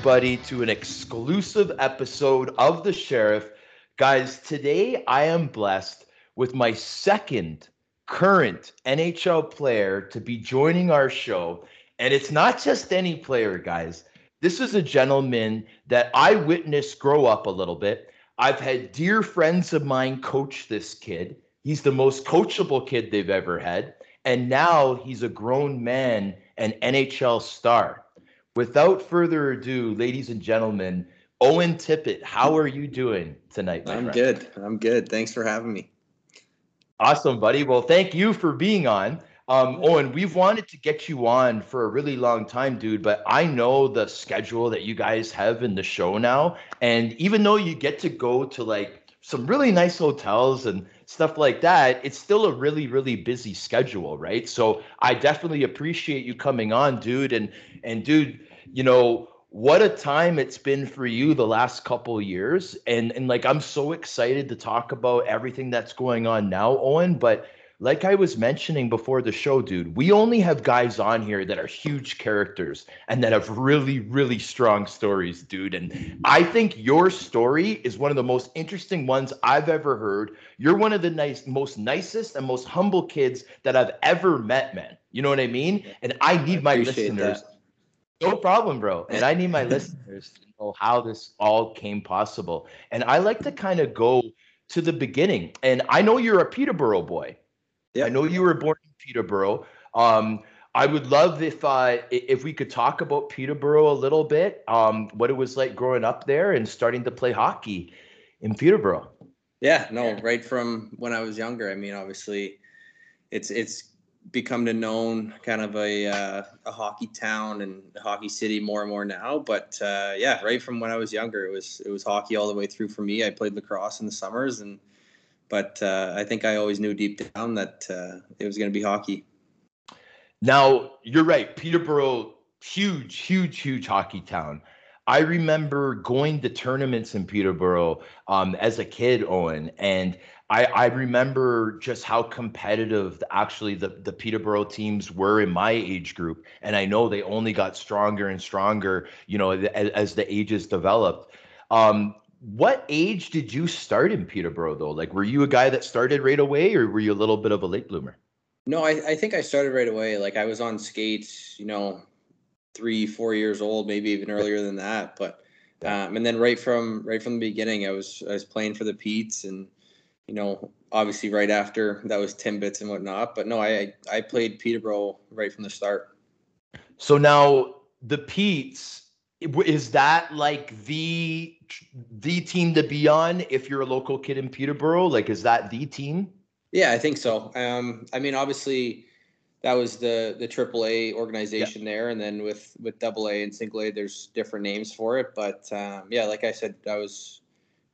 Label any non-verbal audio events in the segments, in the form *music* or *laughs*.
everybody, to an exclusive episode of The Sheriff. Guys, today I am blessed with my second current NHL player to be joining our show. And it's not just any player, guys. This is a gentleman that I witnessed grow up a little bit. I've had dear friends of mine coach this kid. He's the most coachable kid they've ever had. And now he's a grown man and NHL star. Without further ado, ladies and gentlemen, Owen Tippett, how are you doing tonight? I'm friend? good. I'm good. Thanks for having me. Awesome, buddy. Well, thank you for being on. Um, Owen, we've wanted to get you on for a really long time, dude, but I know the schedule that you guys have in the show now. And even though you get to go to like some really nice hotels and stuff like that, it's still a really, really busy schedule, right? So I definitely appreciate you coming on, dude. And and dude, you know, what a time it's been for you the last couple years. And and like I'm so excited to talk about everything that's going on now, Owen. But like I was mentioning before the show, dude, we only have guys on here that are huge characters and that have really, really strong stories, dude. And I think your story is one of the most interesting ones I've ever heard. You're one of the nice, most nicest and most humble kids that I've ever met, man. You know what I mean? And I need I my listeners. That. No problem, bro. And I need my *laughs* listeners to know how this all came possible. And I like to kind of go to the beginning. And I know you're a Peterborough boy. Yeah. I know you were born in Peterborough. Um, I would love if uh, if we could talk about Peterborough a little bit, um, what it was like growing up there and starting to play hockey in Peterborough. Yeah, no, right from when I was younger. I mean, obviously, it's it's become to known kind of a uh, a hockey town and hockey city more and more now. But uh, yeah, right from when I was younger, it was it was hockey all the way through for me. I played lacrosse in the summers and but uh, I think I always knew deep down that uh, it was going to be hockey. Now you're right, Peterborough, huge, huge, huge hockey town. I remember going to tournaments in Peterborough um, as a kid, Owen, and I, I remember just how competitive actually the, the Peterborough teams were in my age group. And I know they only got stronger and stronger, you know, as, as the ages developed. Um, what age did you start in Peterborough though? Like, were you a guy that started right away, or were you a little bit of a late bloomer? No, I, I think I started right away. Like, I was on skates, you know, three, four years old, maybe even *laughs* earlier than that. But um, and then right from right from the beginning, I was I was playing for the Petes, and you know, obviously right after that was Timbits and whatnot. But no, I I played Peterborough right from the start. So now the Petes is that like the the team to be on if you're a local kid in Peterborough? Like, is that the team? Yeah, I think so. Um, I mean, obviously, that was the the AAA organization yeah. there, and then with with Double A and Single A, there's different names for it. But um, yeah, like I said, I was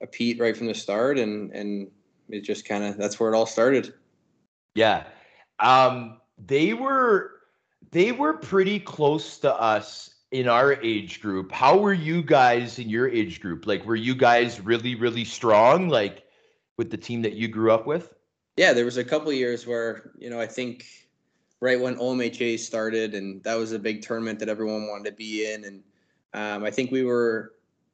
a Pete right from the start, and and it just kind of that's where it all started. Yeah, um, they were they were pretty close to us in our age group. How were you guys in your age group? Like, were you guys really, really strong, like with the team that you grew up with? Yeah, there was a couple years where, you know, I think right when OMHA started, and that was a big tournament that everyone wanted to be in. And um, I think we were,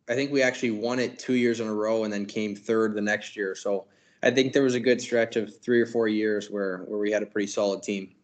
I think we actually won it two years in a row and then came third the next year. So I think there was a good stretch of three or four years where, where we had a pretty solid team.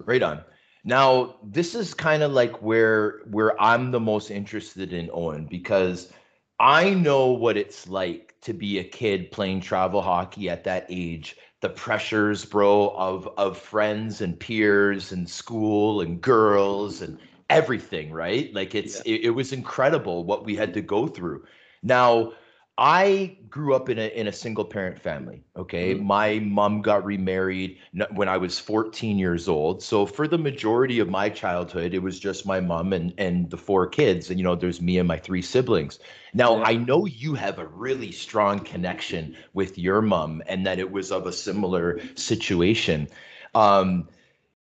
Right on. Now, this is kind of like where where I'm the most interested in Owen because I know what it's like to be a kid playing travel hockey at that age. The pressures, bro, of of friends and peers and school and girls and everything, right? Like it's yeah. it, it was incredible what we had to go through. Now, I grew up in a in a single parent family. Okay, mm-hmm. my mom got remarried when I was 14 years old. So for the majority of my childhood, it was just my mom and and the four kids. And you know, there's me and my three siblings. Now yeah. I know you have a really strong connection with your mom, and that it was of a similar situation. Um,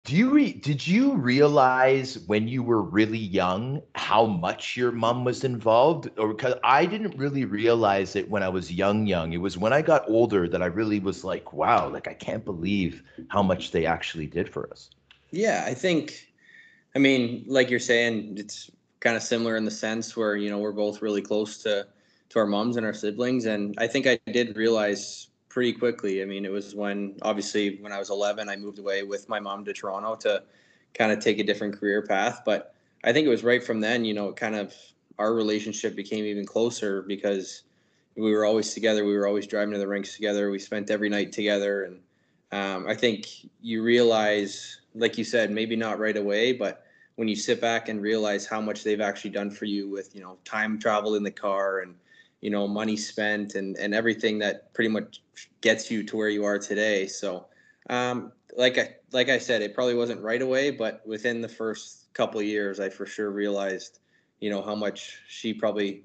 do you re- did you realize when you were really young how much your mom was involved? Or because I didn't really realize it when I was young, young. It was when I got older that I really was like, wow, like I can't believe how much they actually did for us. Yeah, I think I mean, like you're saying, it's kind of similar in the sense where you know we're both really close to to our moms and our siblings, and I think I did realize pretty quickly. I mean, it was when obviously when I was 11, I moved away with my mom to Toronto to kind of take a different career path, but I think it was right from then, you know, kind of our relationship became even closer because we were always together. We were always driving to the rinks together. We spent every night together, and um, I think you realize, like you said, maybe not right away, but when you sit back and realize how much they've actually done for you with you know time travel in the car and you know money spent and and everything that pretty much gets you to where you are today. So, um, like I like I said, it probably wasn't right away, but within the first couple years, I for sure realized, you know, how much she probably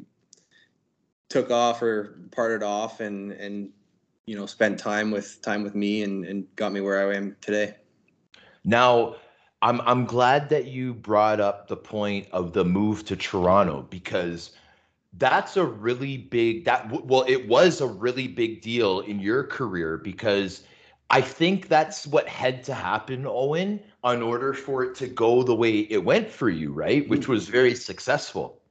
took off or parted off and and you know spent time with time with me and and got me where I am today. Now, I'm I'm glad that you brought up the point of the move to Toronto because that's a really big that well it was a really big deal in your career because I think that's what had to happen, Owen, in order for it to go the way it went for you, right? Which mm-hmm. was very successful.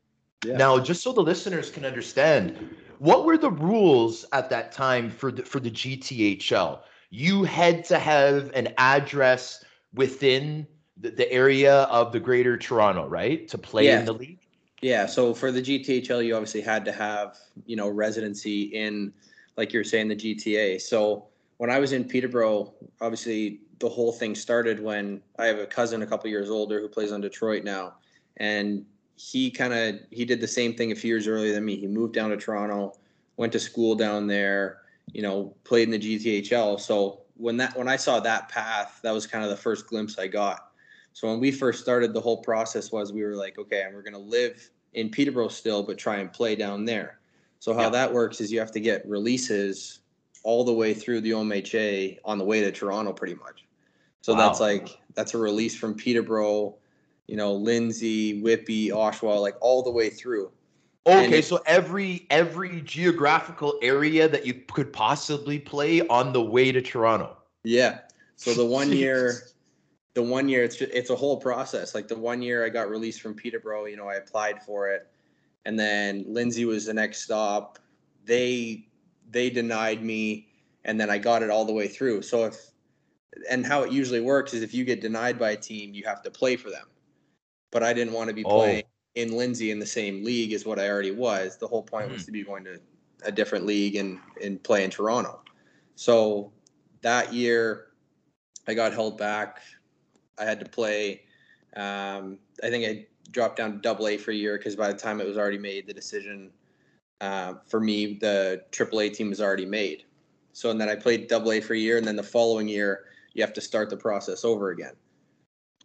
Yeah. Now, just so the listeners can understand, what were the rules at that time for the for the GTHL? You had to have an address within the, the area of the Greater Toronto, right, to play yeah. in the league. Yeah. So for the GTHL, you obviously had to have you know residency in, like you're saying, the GTA. So when I was in Peterborough, obviously the whole thing started when I have a cousin a couple years older who plays on Detroit now, and he kind of he did the same thing a few years earlier than me. He moved down to Toronto, went to school down there, you know, played in the GTHL. So when that when I saw that path, that was kind of the first glimpse I got. So when we first started, the whole process was we were like, okay, and we're gonna live in Peterborough still, but try and play down there. So how yeah. that works is you have to get releases all the way through the OMHA on the way to Toronto, pretty much. So wow. that's like that's a release from Peterborough you know, Lindsay, Whitby, Oshawa, like all the way through. Okay, so every every geographical area that you could possibly play on the way to Toronto. Yeah. So the one year, the one year, it's just, it's a whole process. Like the one year I got released from Peterborough, you know, I applied for it, and then Lindsay was the next stop. They they denied me, and then I got it all the way through. So if and how it usually works is if you get denied by a team, you have to play for them but I didn't want to be oh. playing in Lindsay in the same league as what I already was. The whole point mm-hmm. was to be going to a different league and and play in Toronto. So that year, I got held back. I had to play. Um, I think I dropped down to Double A for a year because by the time it was already made, the decision uh, for me, the Triple A team was already made. So and then I played Double A for a year, and then the following year, you have to start the process over again.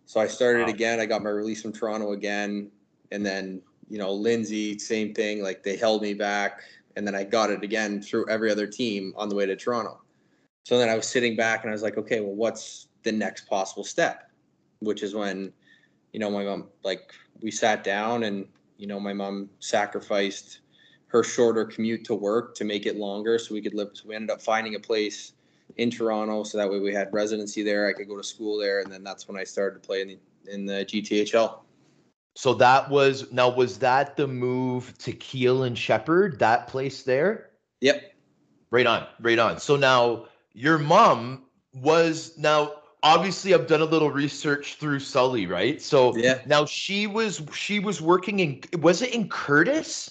So I started wow. again. I got my release from Toronto again, and then you know Lindsay, same thing. Like they held me back, and then I got it again through every other team on the way to Toronto. So then I was sitting back and I was like, okay, well, what's the next possible step? Which is when, you know, my mom like we sat down and you know my mom sacrificed her shorter commute to work to make it longer so we could live. So we ended up finding a place in Toronto, so that way we had residency there. I could go to school there, and then that's when I started to play in the, in the GTHL. So that was now was that the move to Keele and Sheppard, that place there? Yep. Right on, right on. So now your mom was now obviously I've done a little research through Sully, right? So yeah. now she was she was working in was it in Courtice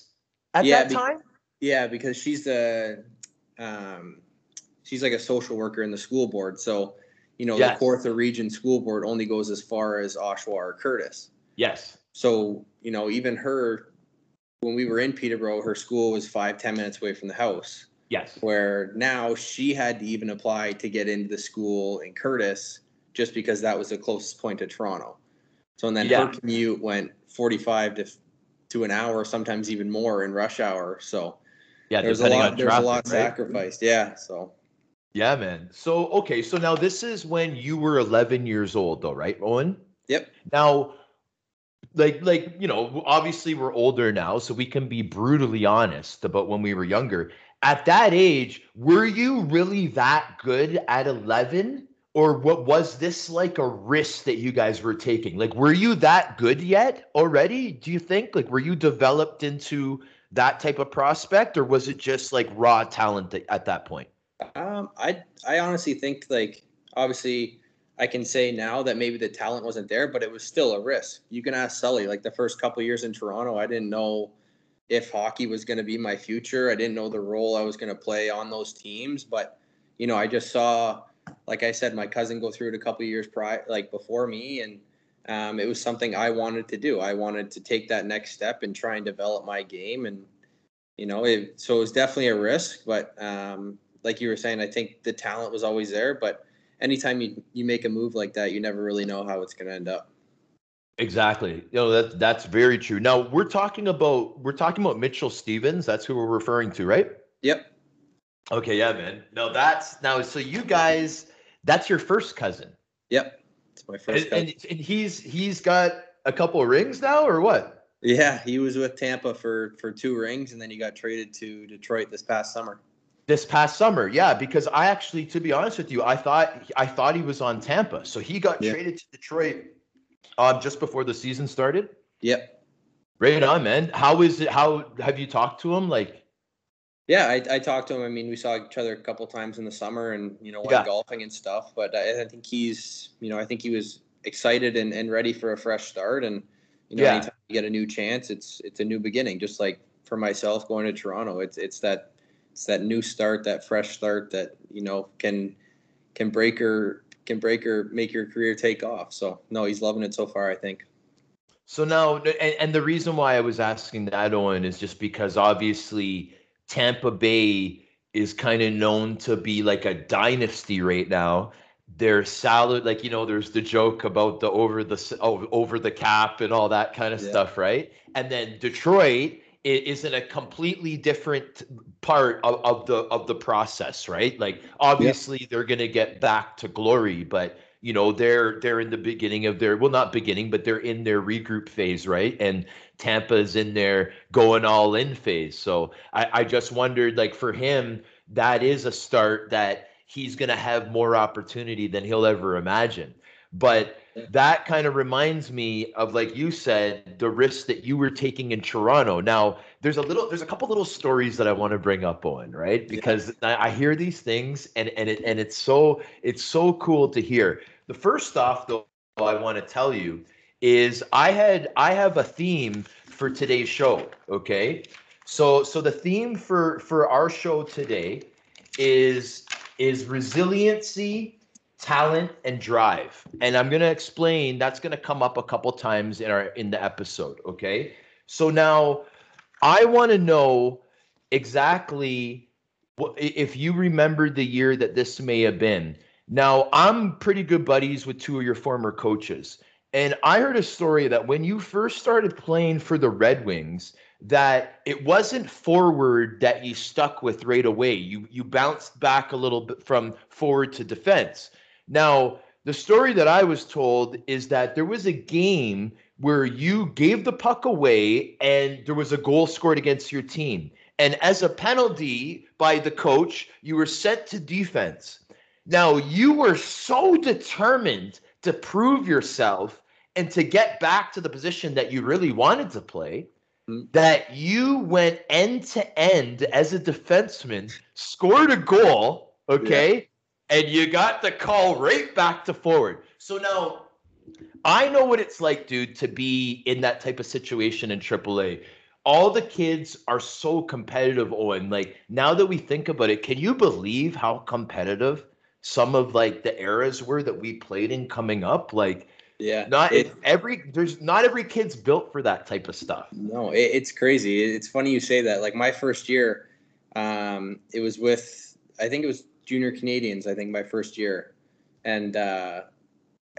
at yeah, that be, time? Yeah, because she's a um she's like a social worker in the school board. So, you know, yes. the Kawartha Region School Board only goes as far as Oshawa or Courtice. Yes. So, you know, even her, when we were in Peterborough, her school was five ten minutes away from the house. Yes. Where now she had to even apply to get into the school in Courtice just because that was the closest point to Toronto. So, and then yeah. her commute went 45 to, to an hour, sometimes even more in rush hour. So, yeah, there's a lot, there's a lot right? sacrificed. Yeah. So, yeah, man. So okay, so now this is when you were 11 years old, though, right, Owen? Yep. Now, like, like you know, obviously we're older now, so we can be brutally honest about when we were younger. At that age, were you really that good at 11, or what was this like a risk that you guys were taking? Like, were you that good yet already? Do you think? Like, were you developed into that type of prospect, or was it just like raw talent at that point? Um, I I honestly think like obviously I can say now that maybe the talent wasn't there, but it was still a risk. You can ask Sully. Like the first couple years in Toronto, I didn't know if hockey was going to be my future. I didn't know the role I was going to play on those teams, but you know, I just saw, like I said, my cousin go through it a couple years prior, like before me, and um, it was something I wanted to do. I wanted to take that next step and try and develop my game, and you know, it, so it was definitely a risk, but um, like you were saying, I think the talent was always there, but anytime you, you make a move like that, you never really know how it's going to end up. Exactly. You know, that that's very true. Now we're talking about we're talking about Mitchell Stevens. That's who we're referring to, right? Yep. Okay, yeah, man. No, that's now so you guys that's your first cousin. Yep. It's my first and, and, and he's he's got a couple of rings now or what? Yeah, he was with Tampa for for two rings and then he got traded to Detroit this past summer this past summer yeah because i actually to be honest with you i thought i thought he was on tampa so he got yeah. traded to detroit um, just before the season started? Yep. Right on man. How is it how have you talked to him? Like yeah i, I talked to him. I mean we saw each other a couple times in the summer and you know went yeah. golfing and stuff but I, I, think he's you know i think he was excited and, and ready for a fresh start. And you know yeah. anytime you get a new chance it's it's a new beginning. Just like for myself going to toronto it's it's that it's that new start, that fresh start that you know can can break or can break or make your career take off. So no, he's loving it so far. I think. So now, and, and the reason why I was asking that, Owen, is just because obviously Tampa Bay is kind of known to be like a dynasty right now. Their salad, like you know, there's the joke about the over the over the cap and all that kind of yeah. stuff, right? And then Detroit is in a completely different part of, of the of the process, right? Like obviously yep. they're gonna get back to glory, but you know they're they're in the beginning of their well not beginning, but they're in their regroup phase, right? And Tampa's in their going all in phase. So I, I just wondered, like for him, that is a start that he's gonna have more opportunity than he'll ever imagine. But that kind of reminds me of like you said the risk that you were taking in toronto. Now there's a little there's a couple little stories that i want to bring up on right? Because yeah. I, I hear these things and and it and it's so it's so cool to hear. The first off though i want to tell you is i had i have a theme for today's show okay? So so the theme for for our show today is is resiliency talent and drive. And i'm going to explain that's going to come up a couple times in our in the episode okay? So now i want to know exactly what, if you remember the year that this may have been. Now i'm pretty good buddies with two of your former coaches. And i heard a story that when you first started playing for the red wings that it wasn't forward that you stuck with right away. You you bounced back a little bit from forward to defense now, the story that I was told is that there was a game where you gave the puck away and there was a goal scored against your team. And as a penalty by the coach, you were sent to defense. Now, you were so determined to prove yourself and to get back to the position that you really wanted to play mm-hmm. that you went end to end as a defenseman, scored a goal, okay? And you got the call right back to forward. So now I know what it's like, dude, to be in that type of situation in AAA. All the kids are so competitive, Owen. Like now that we think about it, can you believe how competitive some of like the eras were that we played in coming up? Like, yeah, not it, every there's not every kid's built for that type of stuff. No, it, it's crazy. It's funny you say that. Like my first year, um, it was with I think it was junior Canadiens, I think my first year, and uh,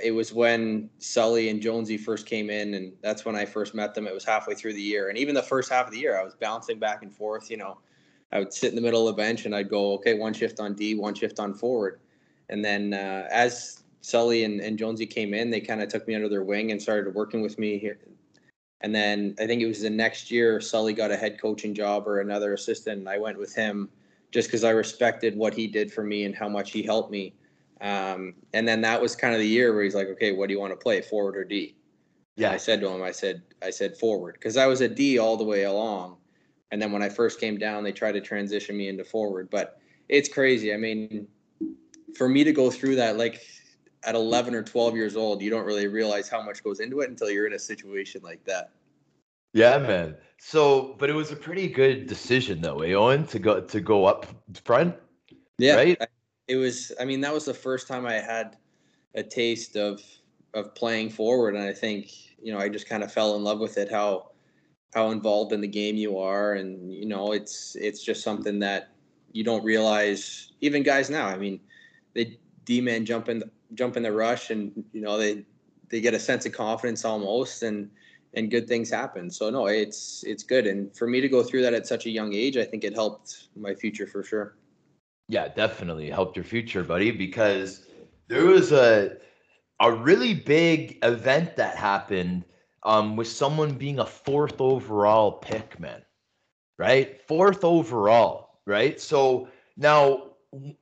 it was when Sully and Jonesy first came in, and that's when I first met them. It was halfway through the year, and even the first half of the year, I was bouncing back and forth. You know, I would sit in the middle of the bench and I'd go, okay, one shift on D, one shift on forward, and then uh, as Sully and, and Jonesy came in, they kind of took me under their wing and started working with me here. And then I think it was the next year Sully got a head coaching job or another assistant, and I went with him just because I respected what he did for me and how much he helped me. Um, and then that was kind of the year where he's like, okay, what do you want to play, forward or D? Yeah. And I said to him, I said, I said forward because I was a D all the way along. And then when I first came down, they tried to transition me into forward. But it's crazy. I mean, for me to go through that, like at 11 or 12 years old, you don't really realize how much goes into it until you're in a situation like that. Yeah, man. So, but it was a pretty good decision though, eh, Owen, to go to go up front. Yeah, right. It was. I mean, that was the first time I had a taste of of playing forward, and I think you know I just kind of fell in love with it. How how involved in the game you are, and you know it's it's just something that you don't realize. Even guys now, I mean, they D man jump in jump in the rush, and you know they they get a sense of confidence almost, and and good things happen. So no, it's it's good. And for me to go through that at such a young age, I think it helped my future for sure. Yeah, definitely helped your future, buddy, because there was a a really big event that happened um, with someone being a fourth overall pick, man. Right? Fourth overall, right? So now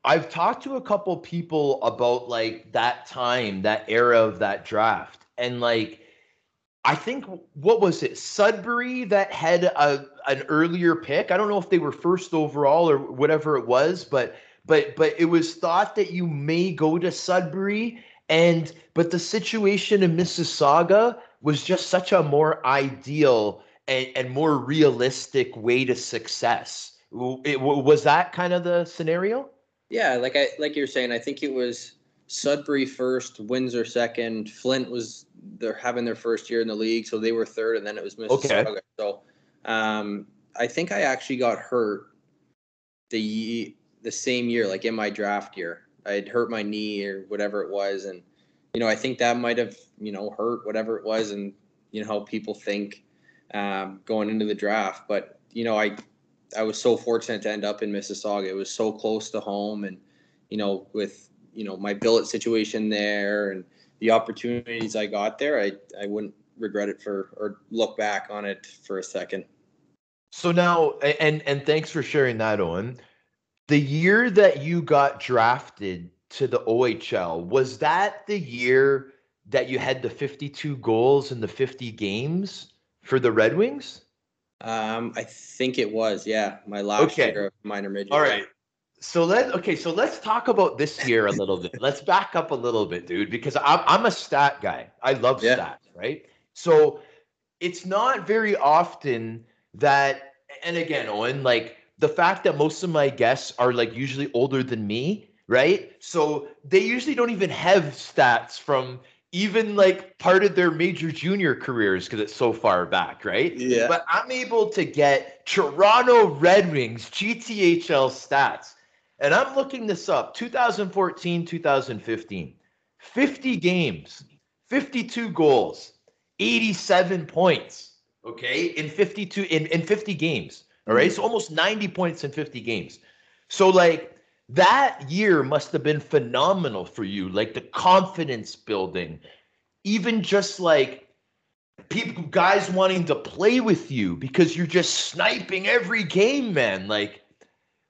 I've talked to a couple people about like that time, that era of that draft, and like I think what was it, Sudbury that had a an earlier pick. I don't know if they were first overall or whatever it was, but but but it was thought that you may go to Sudbury and but the situation in Mississauga was just such a more ideal and, and more realistic way to success. It, was that kind of the scenario? Yeah, like I like you're saying, I think it was Sudbury first, Windsor second, Flint was they're having their first year in the league, so they were third, and then it was Mississauga. Okay. So um, I think I actually got hurt the the same year, like in my draft year. I'd hurt my knee or whatever it was, and you know I think that might have you know hurt whatever it was, and you know how people think um, going into the draft. But you know I I was so fortunate to end up in Mississauga. It was so close to home, and you know with you know my billet situation there and the opportunities I got there, I I wouldn't regret it for or look back on it for a second. So now, and and thanks for sharing that, Owen. The year that you got drafted to the OHL was that the year that you had the 52 goals in the 50 games for the Red Wings? Um, I think it was. Yeah, my last okay. year of minor midget. All right so let okay so let's talk about this year a little bit let's back up a little bit dude because i'm, I'm a stat guy i love yeah. stats right so it's not very often that and again owen like the fact that most of my guests are like usually older than me right so they usually don't even have stats from even like part of their major junior careers because it's so far back, right? Yeah. But I'm able to get Toronto Red Wings GTHL stats and I'm looking this up 2014, 2015, 50 games, 52 goals, 87 points. Okay. In 52, in, in 50 games. All right. Mm-hmm. So almost 90 points in 50 games. So, like, that year must have been phenomenal for you. Like, the confidence building, even just like, people guys wanting to play with you because you're just sniping every game man like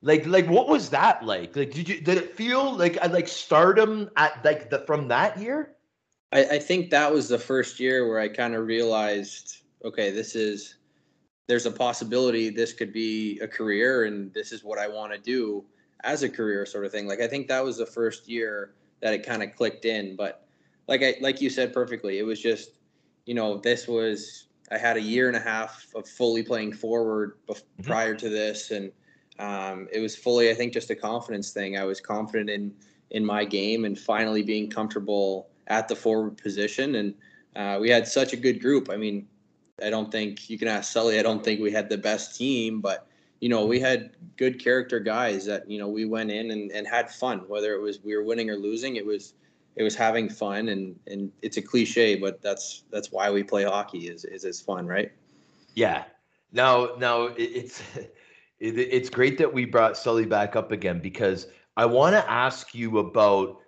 like, like what was that like? Like, did you did it feel like I like stardom at like the from that year? I, I think that was the first year where I kind of realized, okay, this is there's a possibility this could be a career, and this is what I want to do as a career, sort of thing. Like, I think that was the first year that it kind of clicked in. But like I like you said perfectly, it was just, you know, this was I had a year and a half of fully playing forward bef- mm-hmm. prior to this, and um, it was fully, I think, just a confidence thing. I was confident in in my game and finally being comfortable at the forward position. And uh, we had such a good group. I mean, I don't think you can ask Sully. I don't think we had the best team, but you know, we had good character guys that you know we went in and, and had fun. Whether it was we were winning or losing, it was it was having fun. And and it's a cliche, but that's that's why we play hockey is is it's fun, right? Yeah. No. now it's *laughs* it, it's great that we brought Sully back up again because I want to ask you about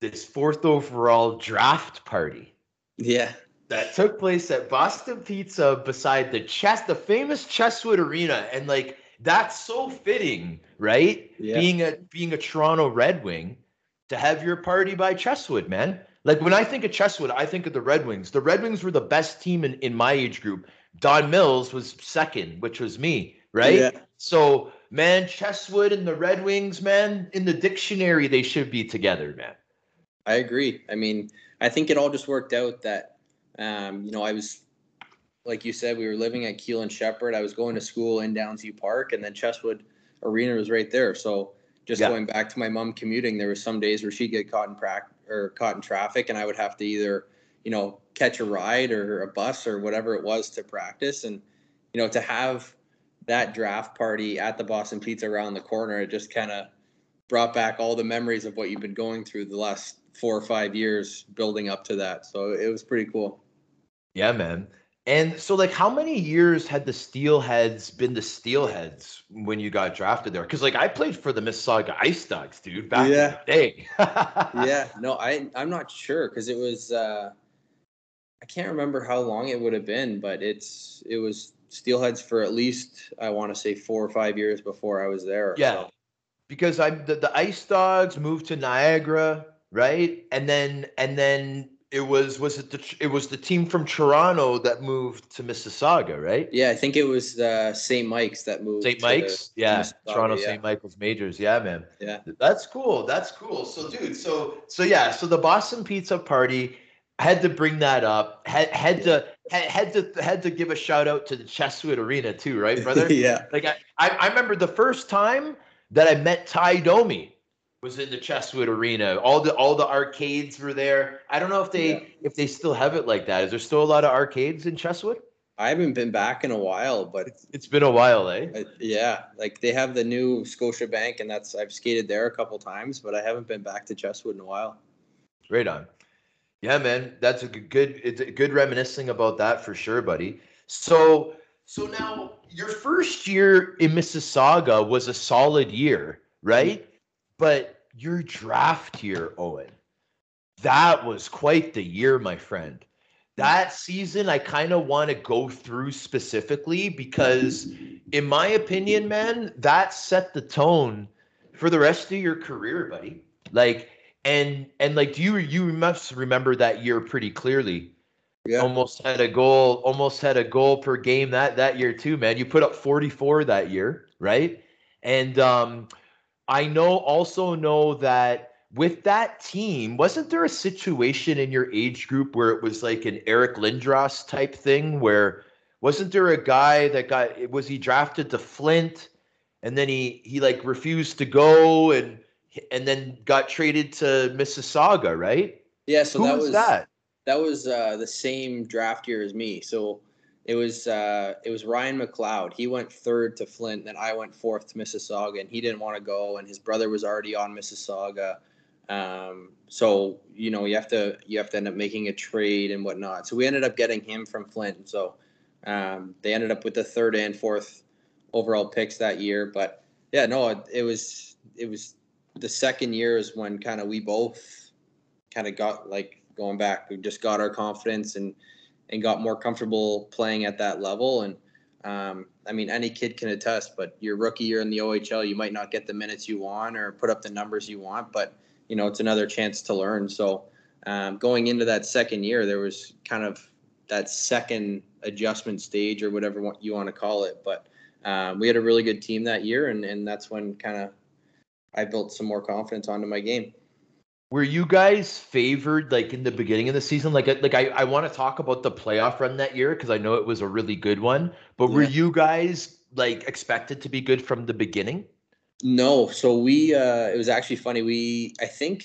this fourth overall draft party. Yeah. That took place at Boston Pizza beside the chest, the famous Chesswood Arena. And like that's so fitting, right? Yeah. Being a being a Toronto Red Wing. to have your party by Chesswood, man. Like when I think of Chesswood, I think of the Red Wings. The Red Wings were the best team in, in my age group. Don Mills was second, which was me, right? Yeah. So, man, Chesswood and the Red Wings, man, in the dictionary, they should be together, man. I agree. I mean, I think it all just worked out that, um, you know, I was, like you said, we were living at Keele and Sheppard. I was going to school in Downsview Park, and then Chesswood Arena was right there. So, just yeah. going back to my mom commuting, there was some days where she'd get caught in practice or caught in traffic, and I would have to either, you know, catch a ride or a bus or whatever it was to practice. And you know, to have that draft party at the Boston Pizza around the corner, it just kind of brought back all the memories of what you've been going through the last four or five years building up to that. So it was pretty cool. Yeah, man. And so, like, how many years had the Steelheads been the Steelheads when you got drafted there? Because, like, I played for the Mississauga Ice Dogs, dude, back yeah. in the day. *laughs* yeah, no, I I'm not sure because it was uh, I can't remember how long it would have been, but it's it was Steelheads for at least I want to say four or five years before I was there. Yeah, so. because I the, the Ice Dogs moved to Niagara, right, and then and then it was was it the it was the team from Toronto that moved to Mississauga, right? Yeah, I think it was uh, St. Mike's that moved. St. Mike's, the, yeah, Toronto yeah. St. Michael's Majors, yeah, man. Yeah, that's cool. That's cool. So, dude, so so yeah, so the Boston Pizza Party had to bring that up. Had had to had, to had to give a shout out to the Chesswood Arena too, right, *laughs* brother? yeah. Like I, I I remember the first time that I met Tie Domi was in the Chesswood Arena. All the all the arcades were there. I don't know if they yeah. if they still have it like that. Is there still a lot of arcades in Chesswood? I haven't been back in a while, but it's, it's been a while, eh? I, yeah, like they have the new Scotia Bank, and that's I've skated there a couple times, but I haven't been back to Chesswood in a while. Right on. Yeah, man, that's a good it's a good reminiscing about that for sure, buddy. So so now your first year in Mississauga was a solid year, right? Mm-hmm. But your draft year, Owen, that was quite the year, my friend. That season, I kind of want to go through specifically because, in my opinion, man, that set the tone for the rest of your career, buddy. Like, and and like, do you you must remember that year pretty clearly? Yeah. Almost had a goal, almost had a goal per game that that year too, man. You put up 44 that year, right? And um, I know also know that with that team, wasn't there a situation in your age group where it was like an Eric Lindros type thing where wasn't there a guy that got was he drafted to Flint and then he he like refused to go and and then got traded to Mississauga, right? Yeah, so Who that was, was that. That was uh, the same draft year as me. So it was uh, it was Ryan McLeod. He went third to Flint, then I went fourth to Mississauga, and he didn't want to go, and his brother was already on Mississauga. Um, so you know you have to you have to end up making a trade and whatnot. So we ended up getting him from Flint. So um, they ended up with the third and fourth overall picks that year. But yeah, no, it, it was it was the second year is when kind of we both kind of got like going back. We just got our confidence and and got more comfortable playing at that level. And um, I mean, any kid can attest, but your rookie year in the OHL, you might not get the minutes you want or put up the numbers you want, but you know, it's another chance to learn. So um, going into that second year, there was kind of that second adjustment stage or whatever you want to call it. But um, we had a really good team that year, and, and that's when kind of I built some more confidence onto my game. Were you guys favored like in the beginning of the season? Like like i, I want to talk about the playoff run that year because i know it was a really good one but yeah. were you guys like expected to be good from the beginning? No so we uh it was actually funny we i think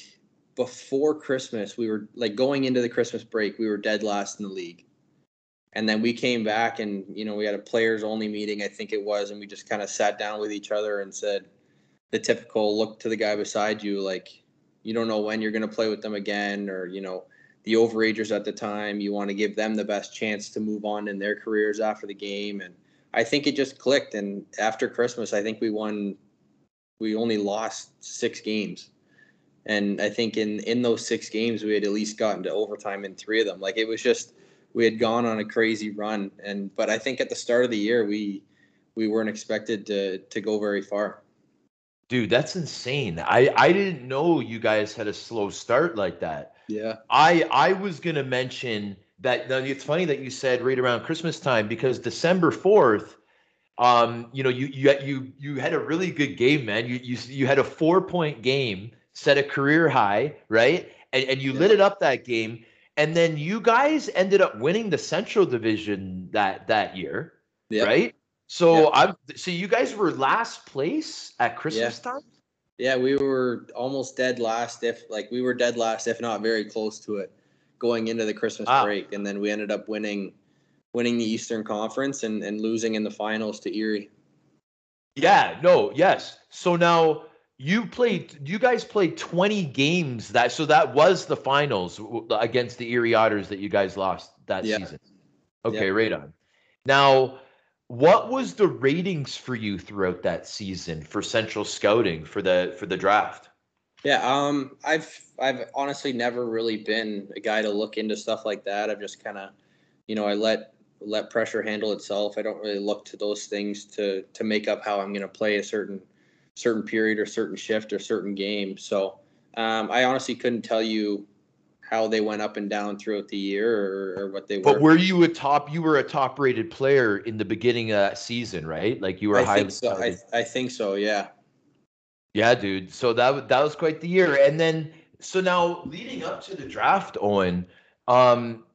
before christmas we were like going into the christmas break we were dead last in the league. And then we came back and you know we had a players only meeting i think it was and we just kind of sat down with each other and said the typical look to the guy beside you like you don't know when you're going to play with them again or you know the overagers at the time you want to give them the best chance to move on in their careers after the game and i think it just clicked and after christmas i think we won we only lost six games. And i think in in those six games we had at least gotten to overtime in three of them. Like it was just we had gone on a crazy run and but i think at the start of the year we we weren't expected to to go very far Dude, that's insane. I I didn't know you guys had a slow start like that. Yeah. I I was gonna mention that. Now it's funny that you said right around Christmas time because December fourth, um, you know, you you you you had a really good game, man. You you you had a four point game, set a career high, right? And and you Yeah. lit it up that game, and then you guys ended up winning the Central Division that that year, Yeah. right? So Yeah. I'm so you guys were last place at Christmas time. Yeah, we were almost dead last, if like we were dead last, if not very close to it, going into the Christmas Wow. break, and then we ended up winning, winning the Eastern Conference and and losing in the finals to Erie. Yeah, no, yes. So now you played, you guys played 20 games that, so that was the finals against the Erie Otters that you guys lost that Yeah. season. Okay, Yeah. right on. Now, what was the ratings for you throughout that season for Central Scouting for the for the draft? Yeah, um, I've I've honestly never really been a guy to look into stuff like that. I've just kind of, you know, I let let pressure handle itself. I don't really look to those things to to make up how I'm going to play a certain certain period or certain shift or certain game. So um, I honestly couldn't tell you how they went up and down throughout the year or, or what they were. But were you a top? You were a top rated player in the beginning of that season, right? Like you were I think so. I. I think so. Yeah. Yeah, dude. So that that was quite the year. And then so now leading up to the draft, Owen, um,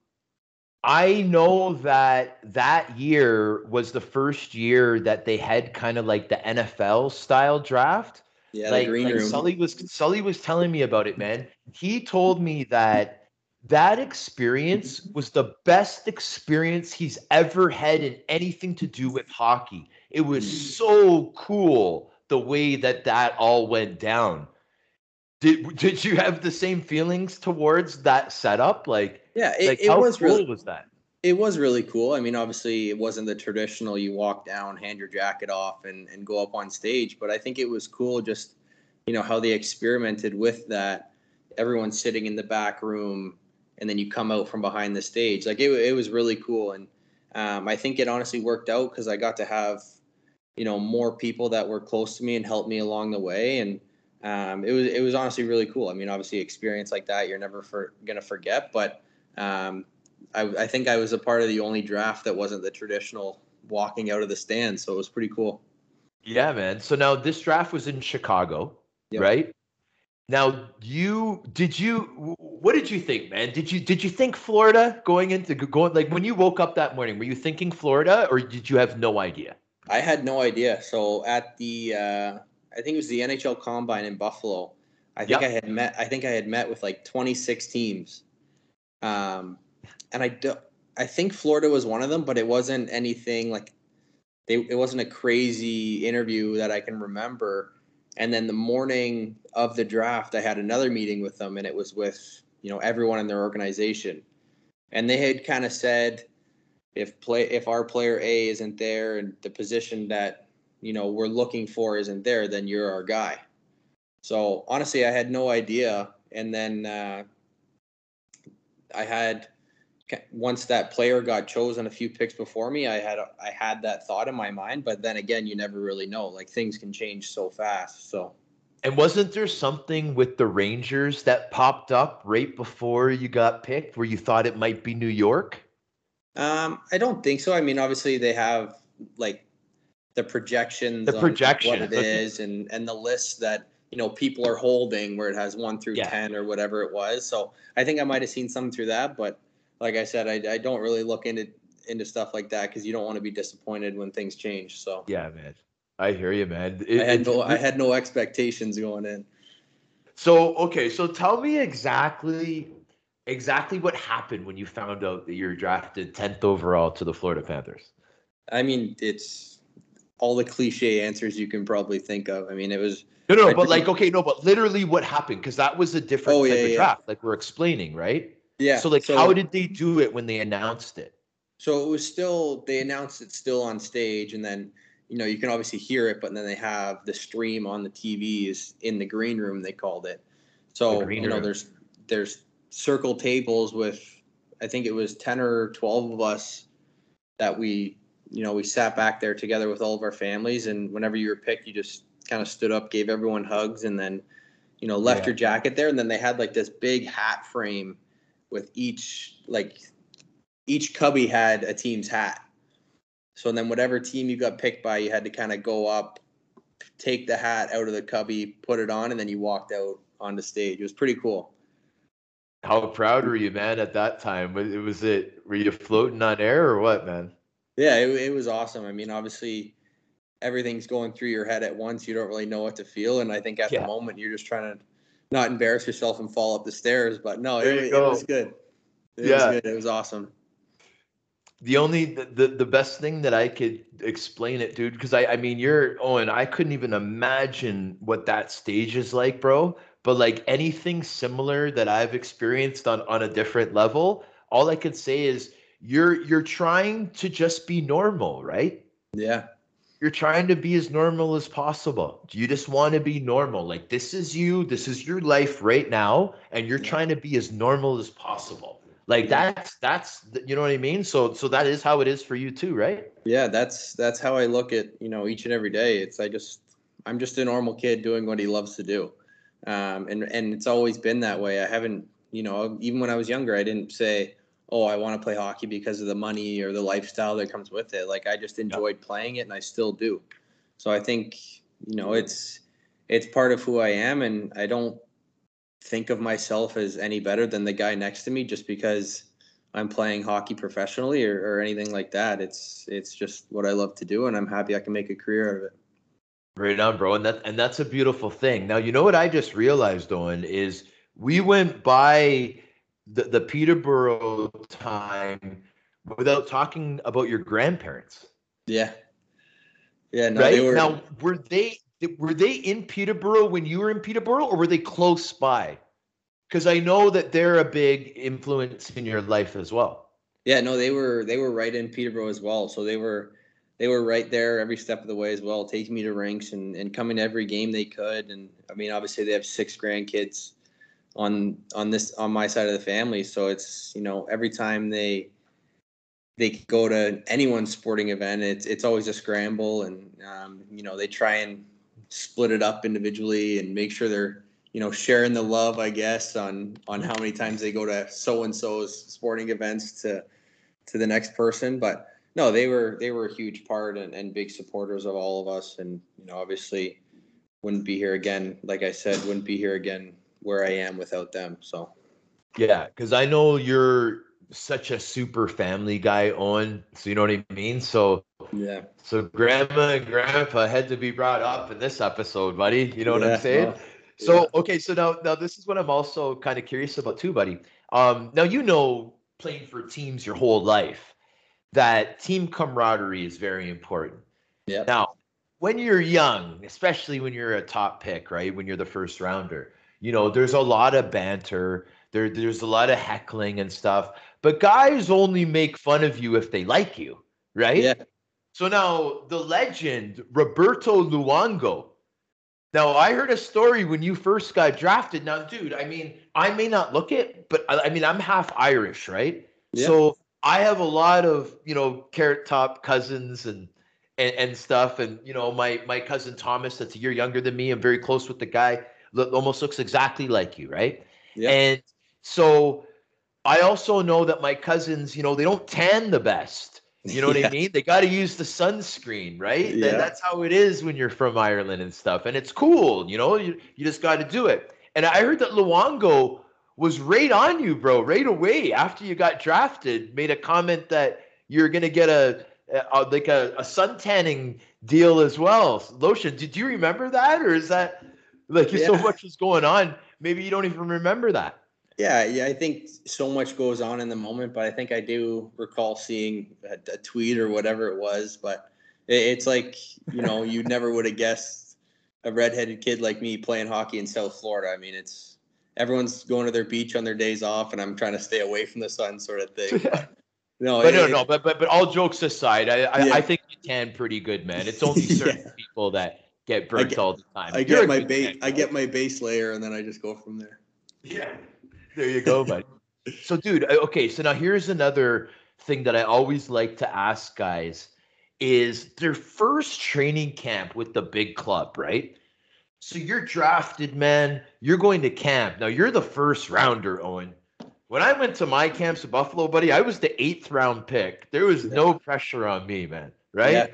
I know that that year was the first year that they had kind of like the NFL style draft. Yeah. like, the green like room. Sully was Sully was telling me about it, man. He told me that that experience was the best experience he's ever had in anything to do with hockey. It was Mm. so cool the way that that all went down. Did did you have the same feelings towards that setup? Like, yeah. It, like it how was cool really was that? It was really cool. I mean, obviously, it wasn't the traditional you walk down, hand your jacket off, and, and go up on stage. But I think it was cool just, you know, how they experimented with that. Everyone's sitting in the back room, and then you come out from behind the stage. Like, it, it was really cool. And um, I think it honestly worked out because I got to have, you know, more people that were close to me and helped me along the way. And um, it was it was honestly really cool. I mean, obviously, experience like that you're never for, gonna forget. But um, I, I think I was a part of the only draft that wasn't the traditional walking out of the stand, so it was pretty cool. Yeah, man. So now this draft was in Chicago, Yep. right? Now, you did you what did you think, man? Did you did you think Florida going into going like when you woke up that morning, were you thinking Florida or did you have no idea? I had no idea. So at the uh, I think it was the NHL Combine in Buffalo. I think Yep. I had met. I think I had met with like 26 teams, um, and I do, I think Florida was one of them, but it wasn't anything like they. It wasn't a crazy interview that I can remember. And then the morning of the draft, I had another meeting with them, and it was with you know everyone in their organization, and they had kind of said if play if our player A isn't there and the position that you know we're looking for isn't there, then you're our guy. So honestly, I had no idea, and then uh, I had once that player got chosen a few picks before me, I had I had that thought in my mind, but then again, you never really know. Like things can change so fast. So And wasn't there something with the Rangers that popped up right before you got picked where you thought it might be New York? um, I don't think so. I mean, obviously they have like the projections, The projection, what it is, and and the list that you know people are holding where it has one through Yeah. ten or whatever it was. So I think I might have seen something through that, but like I said, I, I don't really look into into stuff like that because you don't want to be disappointed when things change. So Yeah, man. I hear you, man. It- I had no I had no expectations going in. So okay, so tell me exactly exactly what happened when you found out that you're drafted 10th overall to the Florida Panthers. I mean, it's all the cliche answers you can probably think of. I mean, it was No, no, I but like okay, no, but literally what happened because that was a different Oh, type yeah, of yeah. draft, like we're explaining, right? Yeah. So like how did they do it when they announced it? So it was still they announced it still on stage, and then you know you can obviously hear it, but then they have the stream on the TVs in the green room. They called it. So you know room. there's there's circle tables with I think it was ten or twelve of us that we you know we sat back there together with all of our families, and whenever you were picked, you just kind of stood up, gave everyone hugs, and then you know left Yeah. your jacket there. And then they had like this big hat frame with each like each cubby had a team's hat. So then whatever team you got picked by, you had to kind of go up, take the hat out of the cubby, put it on, and then you walked out on the stage. It was pretty cool. How proud were you, man, at that time? Was it, was it were you floating on air or what, man? Yeah, it, it was awesome. I mean, obviously, everything's going through your head at once. You don't really know what to feel, and I think at Yeah. the moment you're just trying to not embarrass yourself and fall up the stairs. But no, it, it was good. It Yeah. was good. It was awesome. The only the, the, the best thing that I could explain it, dude, because I I mean you're Owen, I couldn't even imagine what that stage is like, bro. But like anything similar that I've experienced on on a different level, all I could say is you're you're trying to just be normal, right? Yeah, You're trying to be as normal as possible. You just want to be normal. Like this is you, this is your life right now, and you're trying to be as normal as possible. Like that's that's you know what I mean? So so that is how it is for you too, right? yeah. That's that's how I look at you know each and every day. It's I just I'm just a normal kid doing what he loves to do, um, and and it's always been that way. I haven't you know even when I was younger, I didn't say. Oh, I want to play hockey because of the money or the lifestyle that comes with it. Like I just enjoyed playing it, and I still do. So I think you know mm-hmm. it's it's part of who I am, and I don't think of myself as any better than the guy next to me just because I'm playing hockey professionally or, or anything like that. It's it's just what I love to do, and I'm happy I can make a career out of it. Right on, bro. And that and that's a beautiful thing. Now, you know what I just realized, Owen, is we went by the, the Peterborough time without talking about your grandparents. Yeah, yeah. No, right they were. now were they were they in peterborough when you were in peterborough or were they close by because i know that they're a big influence in your life as well Yeah, no, they were they were right in Peterborough as well. So they were they were right there every step of the way as well, taking me to rinks and, and coming to every game they could. And I mean, obviously they have six grandkids on on this on my side of the family. So it's you know every time they they go to anyone's sporting event, it's it's always a scramble, and um, you know they try and split it up individually and make sure they're you know sharing the love, I guess, on on how many times they go to so and so's sporting events to to the next person. But no, they were they were a huge part and, and big supporters of all of us, and you know obviously wouldn't be here again. Like I said, wouldn't be here again where I am without them. So yeah because i know you're such a super family guy on so you know what i mean so yeah, so grandma and grandpa had to be brought up in this episode buddy you know what Yeah, i'm saying no, So yeah. okay, so now now this is what I'm also kind of curious about too, buddy. Um, now you know playing for teams your whole life that team camaraderie is very important. yeah, Now, when you're young, especially when you're a top pick, right? When you're the first rounder, you know, there's a lot of banter, there there's a lot of heckling and stuff. But guys only make fun of you if they like you, right? yeah, So now the legend Roberto Luongo. Now I heard a story when you first got drafted. Now, dude, I mean, I may not look it, but I, I mean, I'm half Irish, right? Yeah. So I have a lot of you know carrot top cousins and, and and stuff, and you know my my cousin Thomas, that's a year younger than me. I'm very close with the guy. Look, almost looks exactly like you, right? yeah, And so I also know that my cousins, you know, they don't tan the best. You know what *laughs* Yeah. I mean? They got to use the sunscreen, right? Yeah. that's how it is when you're from Ireland and stuff. And it's cool, you know, you, you just got to do it. And I heard that Luongo was right on you, bro, right away after you got drafted, made a comment that you're going to get a, a like a, a sun tanning deal as well. Lotion. Did you remember that? Or is that like so much is going on? Maybe you don't even remember that. Yeah, yeah, I think so much goes on in the moment, but I think I do recall seeing a, a tweet or whatever it was. But it, it's like you know, you never would have guessed a redheaded kid like me playing hockey in South Florida. I mean, it's everyone's going to their beach on their days off, and I'm trying to stay away from the sun, sort of thing. But, *laughs* no, But no, it- no, but but but all jokes aside, I I, Yeah. I think you tan pretty good, man. It's only *laughs* certain people that get burnt get- all the time. I You're get my base, I get my base layer, and then I just go from there. Yeah. There you go, buddy. *laughs* so, dude, okay. So now here's another thing that I always like to ask guys is their first training camp with the big club, right? So you're drafted, man. You're going to camp. Now you're the first rounder, Owen. When I went to my camps at Buffalo, buddy, I was the eighth round pick. There was no pressure on me, man. Right? Yeah.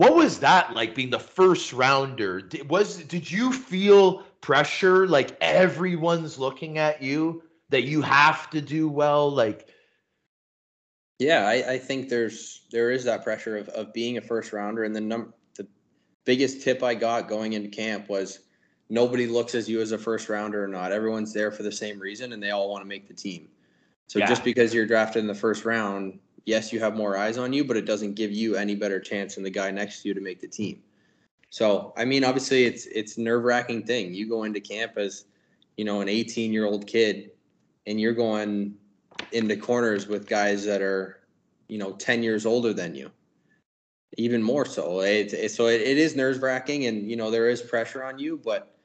What was that like being the first rounder? Did, was did you feel pressure like everyone's looking at you that you have to do well? Like Yeah, I, I think there's there is that pressure of, of being a first rounder and the num the biggest tip I got going into camp was nobody looks at you as a first rounder or not. Everyone's there for the same reason and they all want to make the team. So yeah. just because you're drafted in the first round, yes, you have more eyes on you, but it doesn't give you any better chance than the guy next to you to make the team. So, I mean, obviously it's it's nerve-wracking thing. You go into camp as, you know, an 18-year-old kid and you're going into corners with guys that are, you know, 10 years older than you even more so. It, it, so it, it is nerve wracking and, you know, there is pressure on you, but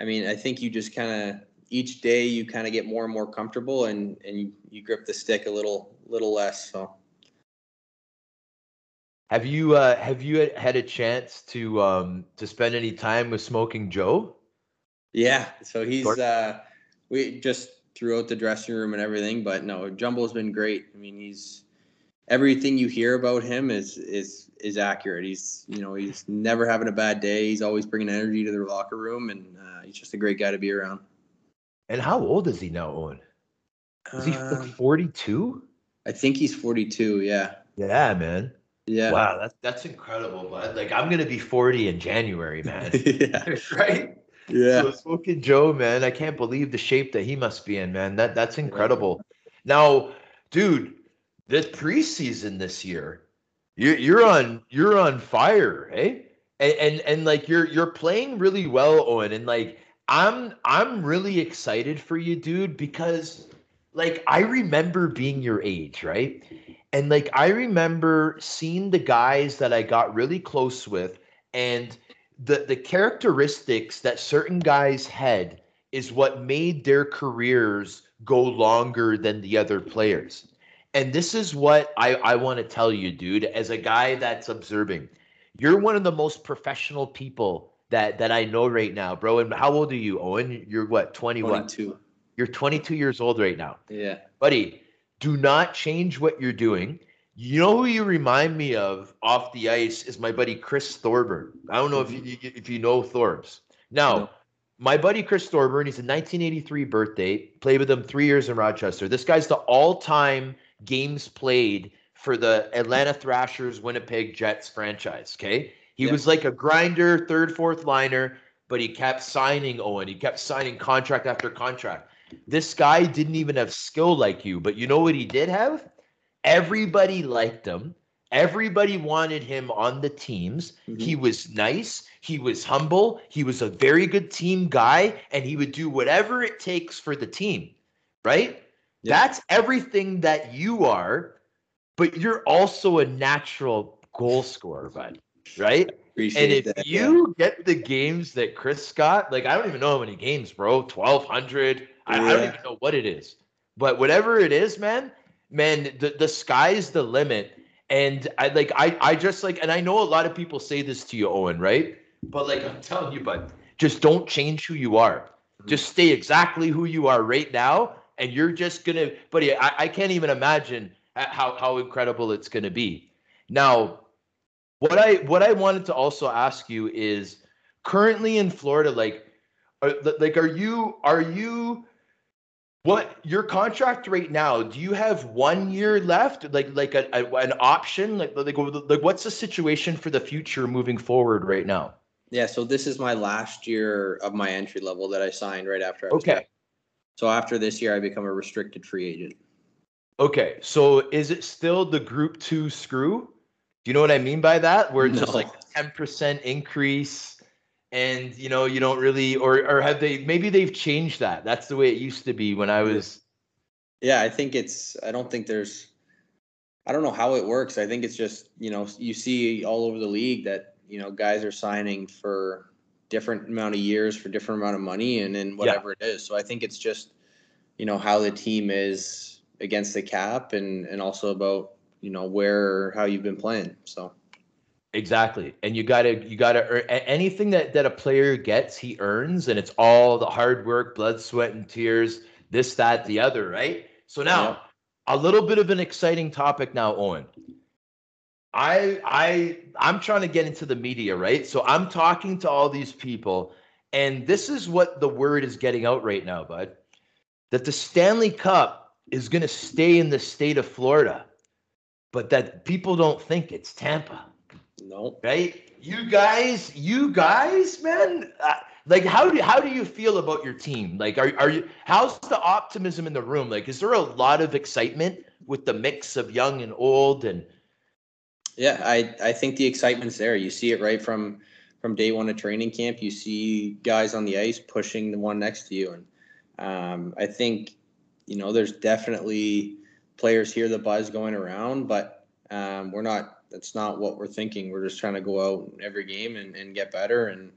I mean, I think you just kind of each day you kind of get more and more comfortable and and you, you grip the stick a little little less. So. Have you uh, have you had a chance to um, to spend any time with Smoking Joe? Yeah, so he's uh, we just throughout the dressing room and everything, but no, Jumbo's been great. I mean, he's everything you hear about him is is is accurate. He's you know he's never having a bad day. He's always bringing energy to the locker room, and uh, he's just a great guy to be around. And how old is he now, Owen? Is he um, forty two? I think he's forty two. Yeah. Yeah, man. Yeah. Wow, that's that's incredible, bud. Like I'm gonna be forty in January, man. *laughs* yeah. *laughs* right. Yeah. So Smoking Joe, man, I can't believe the shape that he must be in, man. That that's incredible. Now, dude, this preseason this year, you're you're on you're on fire, eh? And, and and like you're you're playing really well, Owen. And like I'm I'm really excited for you, dude, because like I remember being your age, right? And like I remember seeing the guys that I got really close with and the the characteristics that certain guys had is what made their careers go longer than the other players. And this is what I, I want to tell you, dude, as a guy that's observing. You're one of the most professional people that that I know right now, bro. And how old are you, Owen? You're what, 20 22. What? You're 22 years old right now. Yeah. Buddy, do not change what you're doing. You know who you remind me of off the ice is my buddy Chris Thorburn. I don't know if mm-hmm. you if you know Thorbs. Now, no. my buddy Chris Thorburn, he's a 1983 birthday. Played with him three years in Rochester. This guy's the all-time games played for the Atlanta Thrashers Winnipeg Jets franchise. Okay. He was like a grinder, third, fourth liner, but he kept signing Owen. He kept signing contract after contract. This guy didn't even have skill like you, but you know what he did have? Everybody liked him. Everybody wanted him on the teams. Mm-hmm. He was nice. He was humble. He was a very good team guy, and he would do whatever it takes for the team. Right? That's everything that you are, but you're also a natural goal scorer, bud. Right? Appreciate and if that, you yeah. get the games that Chris got, like I don't even know how many games, bro. Twelve hundred. Yeah. I, I, don't even know what it is. But whatever it is, man, man, the, the sky's the limit. And I like I I just like and I know a lot of people say this to you, Owen, right? But like I'm telling you, bud, just don't change who you are. Mm-hmm. Just stay exactly who you are right now and you're just gonna buddy I, I can't even imagine how how incredible it's gonna be now what i what i wanted to also ask you is currently in florida like are, like are you are you what your contract right now do you have one year left? Like like a, a, an option? Like, like like what's the situation for the future moving forward right now? Yeah so this is my last year of my entry level that i signed right after I okay. so after this year, I become a restricted free agent. Okay, so is it still the Group Two screw? You know what I mean by that? Where it's no. just like ten percent increase, and you know you don't really, or or have they? Maybe they've changed that. That's the way it used to be when I was. Yeah, I think it's. I don't think there's. I don't know how it works. I think it's just you know you see all over the league that you know guys are signing for different amount of years for different amount of money and then whatever yeah. it is. So I think it's just, you know, how the team is against the cap and and also about, you know, where how you've been playing. So Exactly. And you gotta you gotta earn anything that that a player gets, he earns, and it's all the hard work, blood, sweat, and tears, this, that, the other, right? So now yeah. a little bit of an exciting topic now, Owen. I I I'm trying to get into the media, right? So I'm talking to all these people, and this is what the word is getting out right now, bud. That the Stanley Cup is gonna stay in the state of Florida, but that people don't think it's Tampa. No. Right? You guys, you guys, man. Uh, like, how do how do you feel about your team? Like, are are you? How's the optimism in the room? Like, is there a lot of excitement with the mix of young and old? And yeah, I I think the excitement's there. You see it right from from day one of training camp. You see guys on the ice pushing the one next to you, and um, I think you know there's definitely players hear the buzz going around, but um, we're not that's not what we're thinking. We're just trying to go out every game and, and get better and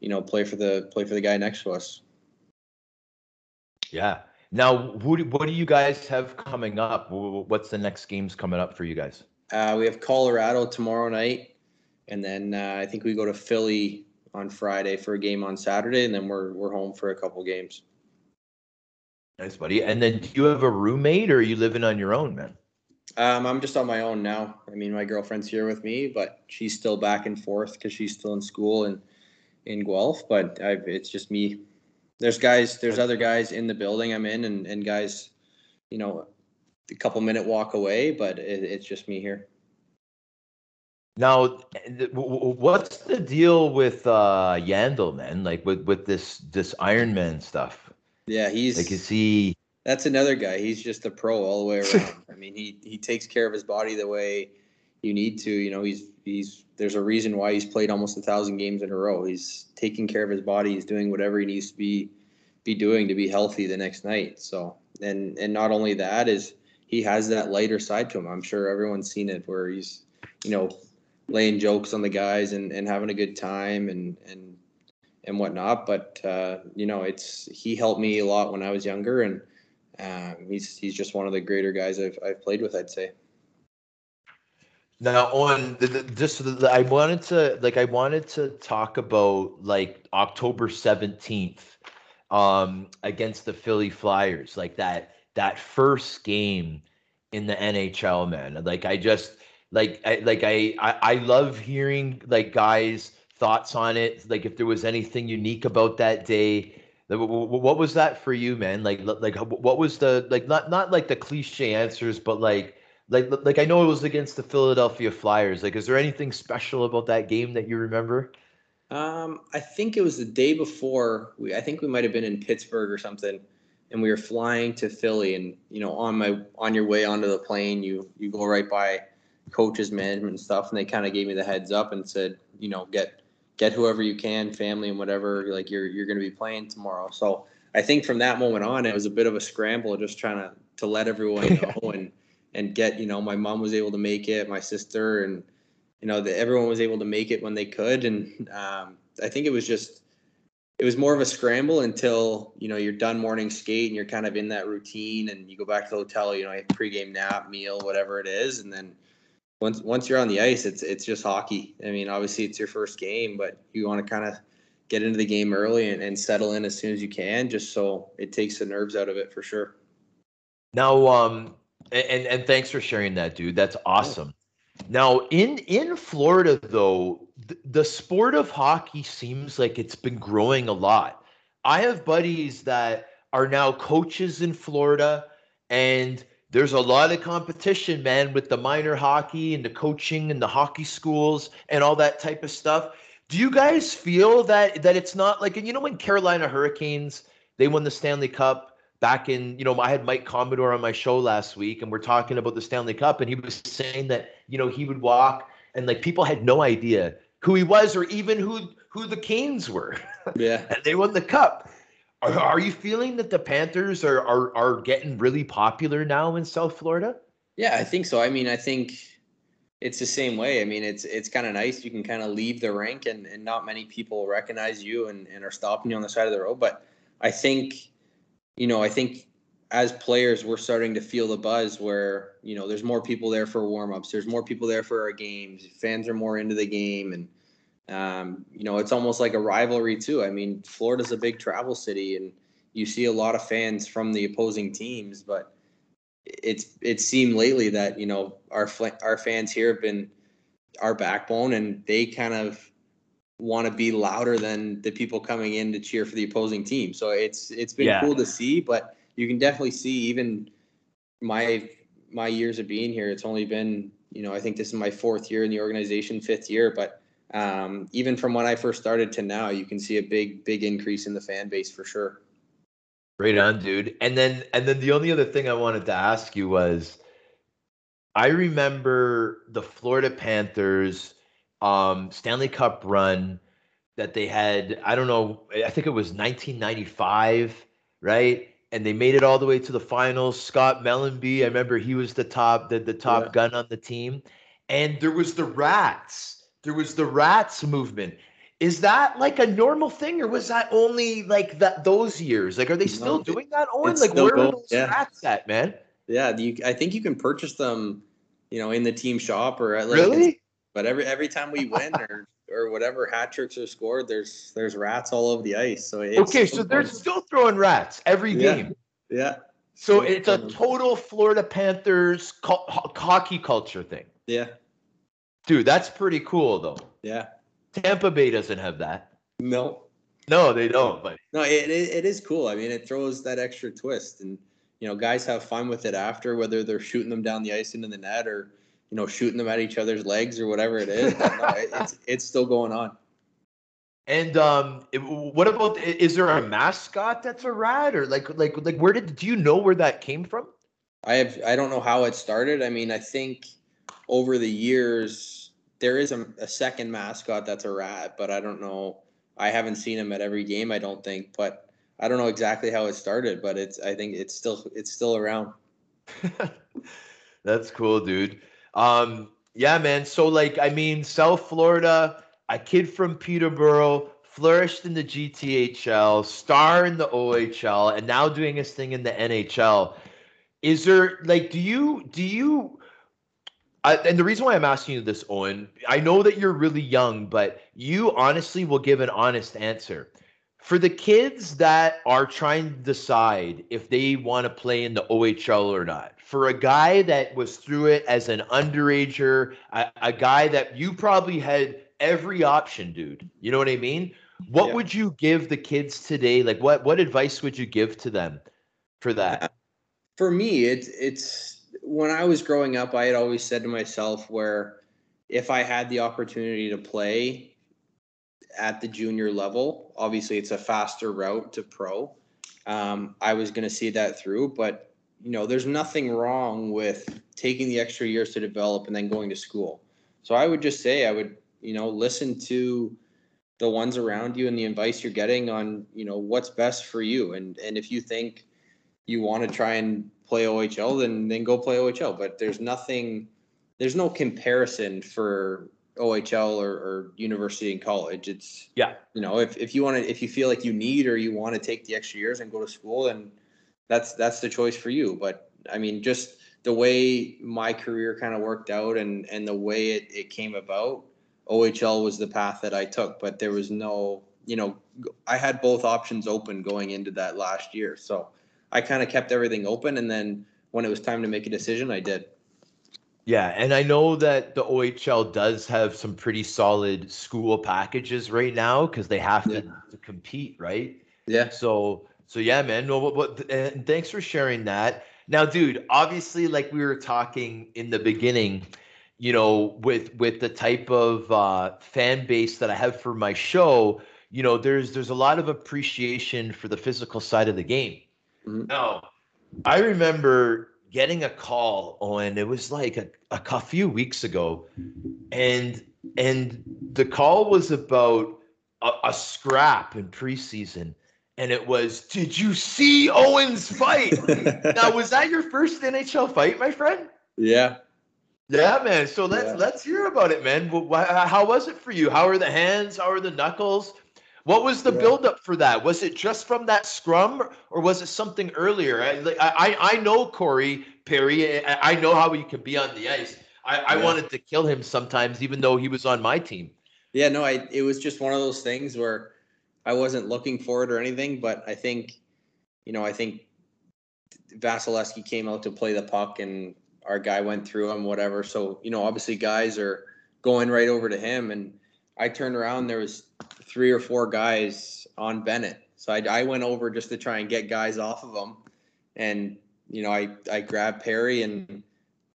you know play for the play for the guy next to us. Yeah. Now, who do, what do you guys have coming up? What's the next games coming up for you guys? Uh, we have Colorado tomorrow night, and then uh, I think we go to Philly on Friday for a game on Saturday, and then we're we're home for a couple games. Nice, buddy. And then, do you have a roommate, or are you living on your own, man? Um, I'm just on my own now. I mean, my girlfriend's here with me, but she's still back and forth because she's still in school and in Guelph. But I've, it's just me. There's guys. There's other guys in the building I'm in, and and guys, you know, a couple minute walk away. But it, it's just me here. Now, what's the deal with uh Yandle, man? Like with with this this Ironman stuff. Yeah, he's like is he that's another guy. He's just a pro all the way *laughs* around. I mean, he he takes care of his body the way you need to. You know, he's he's there's a reason why he's played almost a thousand games in a row. He's taking care of his body. He's doing whatever he needs to be be doing to be healthy the next night. So and and not only that is he has that lighter side to him. I'm sure everyone's seen it where he's you know laying jokes on the guys and, and having a good time and and and whatnot. But uh, you know, it's he helped me a lot when I was younger and um, he's he's just one of the greater guys I've I've played with. I'd say. Now on the, the, just the, I wanted to like I wanted to talk about like October seventeenth um, against the Philly Flyers, like that that first game in the NHL, man. Like I just like I like I I, I love hearing like guys thoughts on it. Like if there was anything unique about that day what was that for you, man? Like, like what was the like not not like the cliche answers, but like like like I know it was against the Philadelphia Flyers. Like, is there anything special about that game that you remember? Um, I think it was the day before. We I think we might have been in Pittsburgh or something, and we were flying to Philly. And you know, on my on your way onto the plane, you you go right by coaches, management, and stuff, and they kind of gave me the heads up and said, you know, get get whoever you can, family and whatever. Like you're you're going to be playing tomorrow. So I think from that moment on, it was a bit of a scramble, just trying to to let everyone know and and get you know my mom was able to make it, my sister, and you know that everyone was able to make it when they could. And um, I think it was just it was more of a scramble until you know you're done morning skate and you're kind of in that routine and you go back to the hotel. You know, a pregame nap, meal, whatever it is, and then once once you're on the ice, it's it's just hockey. I mean, obviously it's your first game, but you want to kind of get into the game early and, and settle in as soon as you can, just so it takes the nerves out of it for sure. Now, um, and and thanks for sharing that, dude. That's awesome. Now, in in Florida, though, the, the sport of hockey seems like it's been growing a lot. I have buddies that are now coaches in Florida, and there's a lot of competition, man, with the minor hockey and the coaching and the hockey schools and all that type of stuff. Do you guys feel that that it's not like you know when Carolina Hurricanes they won the Stanley Cup back in you know I had Mike Commodore on my show last week and we're talking about the Stanley Cup and he was saying that you know he would walk and like people had no idea who he was or even who who the Canes were. Yeah. *laughs* and they won the cup. Are, are you feeling that the Panthers are, are are getting really popular now in South Florida? Yeah, I think so. I mean, I think it's the same way. I mean, it's it's kind of nice. You can kind of leave the rink and, and not many people recognize you and, and are stopping you on the side of the road. But I think, you know, I think as players, we're starting to feel the buzz where, you know, there's more people there for warm-ups. There's more people there for our games. Fans are more into the game. And, um, you know, it's almost like a rivalry too. I mean, Florida's a big travel city and you see a lot of fans from the opposing teams, but it's, it seemed lately that, you know, our, our fans here have been our backbone and they kind of want to be louder than the people coming in to cheer for the opposing team. So it's, it's been yeah. cool to see, but you can definitely see even my my years of being here. It's only been you know I think this is my fourth year in the organization, fifth year, but um, even from when I first started to now, you can see a big big increase in the fan base for sure. Right on, dude. And then and then the only other thing I wanted to ask you was I remember the Florida Panthers um, Stanley Cup run that they had, I don't know, I think it was 1995, right? and they made it all the way to the finals. Scott Mellanby, I remember he was the top the, the top yeah. gun on the team. And there was the rats. There was the rats movement. Is that like a normal thing, or was that only like that those years? Like, are they still no, doing that, Owen? Like, where are those yeah. rats at, man? Yeah, you, I think you can purchase them, you know, in the team shop or at like, really. But every every time we win or or whatever hat tricks are scored, there's there's rats all over the ice. So okay, so they're still throwing rats every yeah. game. Yeah. So it's a total Florida Panthers co- hockey culture thing. Yeah. Dude, that's pretty cool though. Yeah. Tampa Bay doesn't have that. No. No, they don't. But no, it, it, it is cool. I mean, it throws that extra twist, and you know, guys have fun with it after, whether they're shooting them down the ice into the net or you know, shooting them at each other's legs or whatever it is. no, it, it's *laughs* it's still going on. And um, what about? Is there a mascot that's a rat, or like like like where did do you know where that came from? I have I don't know how it started. I mean, I think over the years there is a, a second mascot that's a rat, but I don't know. I haven't seen him at every game. I don't think, but I don't know exactly how it started. But it's I think it's still it's still around. *laughs* that's cool, dude. Um, yeah, man. So like, I mean, South Florida, a kid from Peterborough, flourished in the GTHL, star in the OHL, and now doing his thing in the NHL. Is there like, do you do you? I, and the reason why I'm asking you this, Owen, I know that you're really young, but you honestly will give an honest answer. For the kids that are trying to decide if they want to play in the OHL or not, for a guy that was through it as an underager, a, a guy that you probably had every option, dude. You know what I mean? What yeah. would you give the kids today? Like what what advice would you give to them for that? For me, it's it's when I was growing up, I had always said to myself where if I had the opportunity to play at the junior level, obviously it's a faster route to pro. Um, I was going to see that through, but you know, there's nothing wrong with taking the extra years to develop and then going to school. So I would just say I would, you know, listen to the ones around you and the advice you're getting on, you know, what's best for you. And and if you think you want to try and play OHL, then then go play OHL. But there's nothing, there's no comparison for OHL or, or university and college. It's yeah, you know, if if you want to, if you feel like you need or you want to take the extra years and go to school, then that's that's the choice for you. But I mean, just the way my career kind of worked out and and the way it, it came about, OHL was the path that I took. But there was no, you know, I had both options open going into that last year. So I kind of kept everything open, and then when it was time to make a decision, I did. Yeah, and I know that the OHL does have some pretty solid school packages right now because they have to, yeah. to compete, right? Yeah. So so yeah, man. No, but, but and thanks for sharing that. Now, dude, obviously, like we were talking in the beginning, you know, with with the type of uh, fan base that I have for my show, you know, there's there's a lot of appreciation for the physical side of the game. Mm-hmm. Now, I remember getting a call on it was like a, a, a few weeks ago, and and the call was about a, a scrap in preseason and it was, "Did you see Owens fight?" *laughs* now, was that your first NHL fight, my friend? Yeah. Yeah, man. So let's yeah. let's hear about it, man. How was it for you? How are the hands? How are the knuckles? What was the Yeah. buildup for that? Was it just from that scrum, or was it something earlier? I I, I know Corey Perry. I, know how he can be on the ice. I, I Yeah. wanted to kill him sometimes, even though he was on my team. Yeah, no, I it was just one of those things where I wasn't looking for it or anything, but I think, you know, I think Vasilevskiy came out to play the puck and our guy went through him, whatever. So, you know, obviously guys are going right over to him and I turned around, there was three or four guys on Bennett. So I, I went over just to try and get guys off of him. And, you know, I, I grabbed Perry and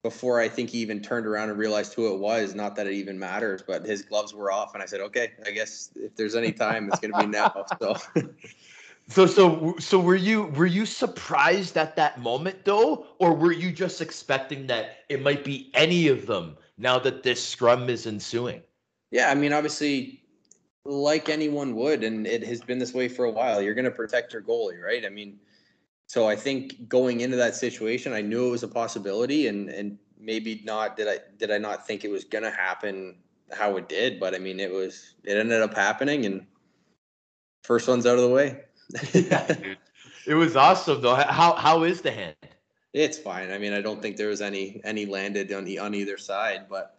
before I think he even turned around and realized who it was, not that it even matters, but his gloves were off. And I said, okay, I guess if there's any time, it's going to be now. *laughs* So, So so so were you were you surprised at that moment though, or were you just expecting that it might be any of them now that this scrum is ensuing? Yeah, I mean, obviously, like anyone would, and it has been this way for a while, you're going to protect your goalie, right? I mean, so I think going into that situation, I knew it was a possibility, and and maybe not did I did I not think it was going to happen how it did, but I mean, it was it ended up happening, and first one's out of the way. yeah. *laughs* It was awesome though. How how is the hand? It's fine. I mean, I don't think there was any any landed on e- on either side, but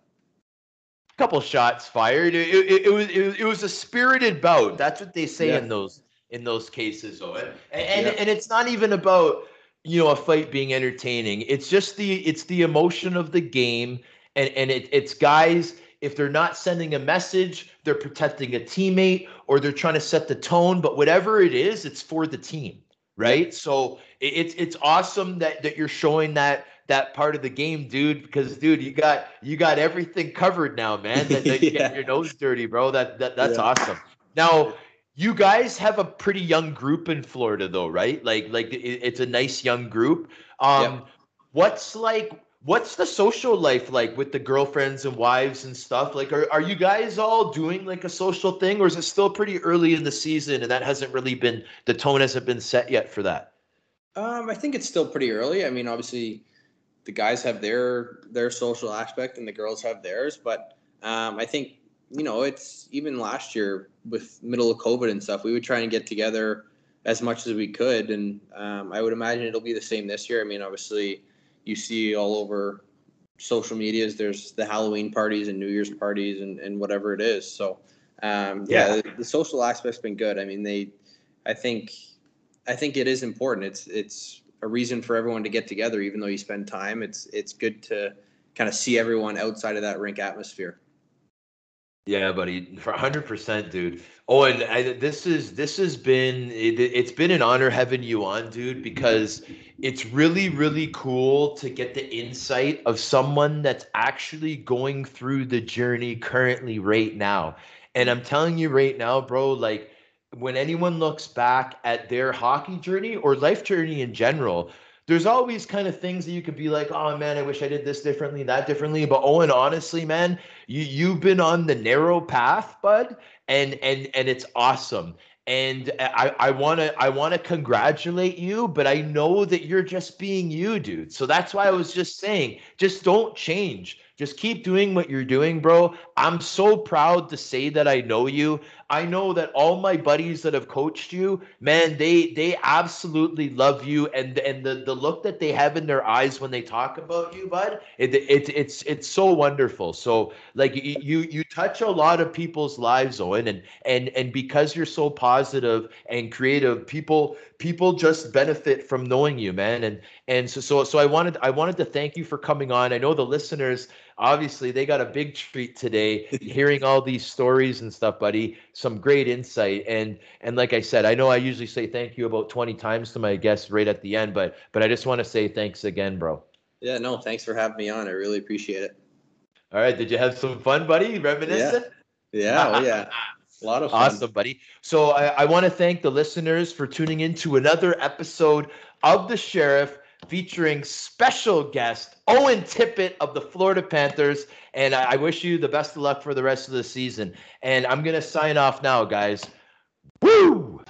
couple shots fired. It, it, it was it, was- it was a spirited bout. That's what they say Yeah. in those in those cases, Owen. And and, Yeah. and it's not even about you know a fight being entertaining. It's just the it's the emotion of the game, and and it, it's guys. If they're not sending a message, they're protecting a teammate or they're trying to set the tone. But whatever it is, it's for the team, right? So it, it's it's awesome that that you're showing that that part of the game, dude. Because dude, you got you got everything covered now, man. That, that *laughs* you Yeah. get your nose dirty, bro. That that that's Yeah. awesome. Now you guys have a pretty young group in Florida, though, right? Like like it, it's a nice young group. Um, Yep. what's like? What's the social life like with the girlfriends and wives and stuff? Like, are, are you guys all doing like a social thing, or is it still pretty early in the season and that hasn't really been the tone hasn't been set yet for that? Um, I think it's still pretty early. I mean, obviously, the guys have their their social aspect and the girls have theirs, but um, I think you know it's even last year with middle of COVID and stuff. We would try and get together as much as we could, and um, I would imagine it'll be the same this year. I mean, obviously, you see all over social medias. There's the Halloween parties and New Year's parties and, and whatever it is. So um, yeah, Yeah. the, the social aspect's been good. I mean, they, I think, I think it is important. It's it's a reason for everyone to get together, even though you spend time. It's it's good to kind of see everyone outside of that rink atmosphere. Yeah, buddy, for hundred percent, dude. Oh, and I, this is this has been it, it's been an honor having you on, dude, because it's really really cool to get the insight of someone that's actually going through the journey currently right now. And I'm telling you right now, bro, like when anyone looks back at their hockey journey or life journey in general, there's always kind of things that you could be like, oh man, I wish I did this differently, that differently. But Owen, honestly, man, you you've been on the narrow path, bud, and and and it's awesome. And I I want to I want to congratulate you, but I know that you're just being you, dude. So that's why I was just saying, just don't change. Just keep doing what you're doing, bro. I'm so proud to say that I know you. I know that all my buddies that have coached you, man, they they absolutely love you, and and the the look that they have in their eyes when they talk about you, bud, it, it it's it's so wonderful. So like you you touch a lot of people's lives, Owen, and and and because you're so positive and creative, people people just benefit from knowing you, man. And and so so so I wanted I wanted to thank you for coming on. I know the listeners obviously they got a big treat today hearing all these stories and stuff buddy some great insight and and like i said i know i usually say thank you about 20 times to my guests right at the end but but i just want to say thanks again bro Yeah, no, thanks for having me on. I really appreciate it. all right did you have some fun buddy reminiscent Yeah, oh yeah, *laughs* a lot of fun. Awesome, buddy. So I, I want to thank the listeners for tuning in to another episode of The Sheriff featuring special guest Owen Tippett of the Florida Panthers. And I, I wish you the best of luck for the rest of the season. And I'm going to sign off now, guys. Woo!